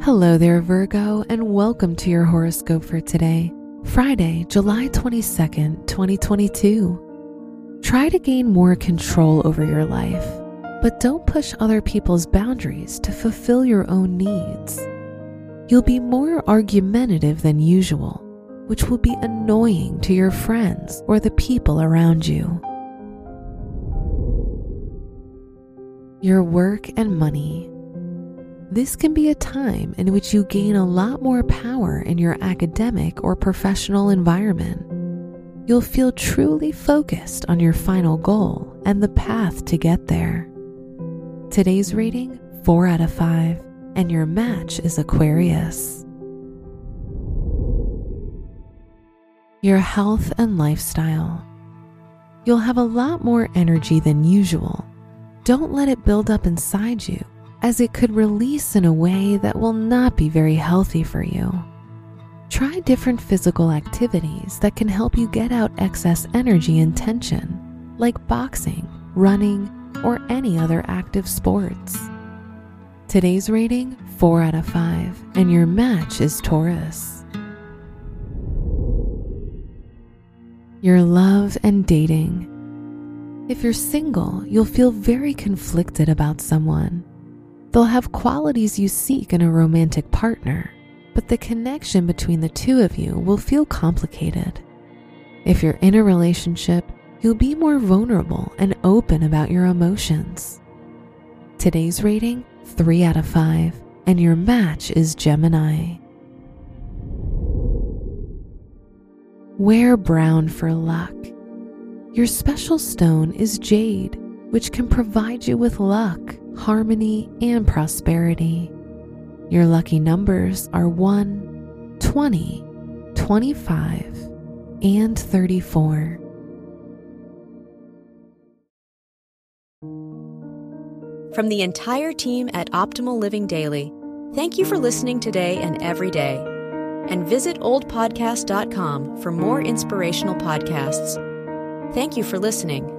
Hello there, Virgo, and welcome to your horoscope for today, Friday, July 22nd, 2022. Try to gain more control over your life, but don't push other people's boundaries to fulfill your own needs. You'll be more argumentative than usual, which will be annoying to your friends or the people around you. Your work and money. This can be a time in which you gain a lot more power in your academic or professional environment. You'll feel truly focused on your final goal and the path to get there. Today's rating 4 out of 5, and your match is Aquarius. Your health and lifestyle. You'll have a lot more energy than usual. Don't let it build up inside you as it could release in a way that will not be very healthy for you. Try different physical activities that can help you get out excess energy and tension, like boxing, running, or any other active sports. Today's rating 4 out of 5, and your match is Taurus. Your love and dating. If you're single, you'll feel very conflicted about someone They'll have qualities you seek in a romantic partner, but the connection between the two of you will feel complicated. If you're in a relationship, you'll be more vulnerable and open about your emotions. Today's rating 3 out of 5, and your match is Gemini. Wear brown for luck. Your special stone is jade, which can provide you with luck harmony, and prosperity. Your lucky numbers are 1, 20, 25, and 34. From the entire team at Optimal Living Daily, thank you for listening today and every day. And visit oldpodcast.com for more inspirational podcasts. Thank you for listening.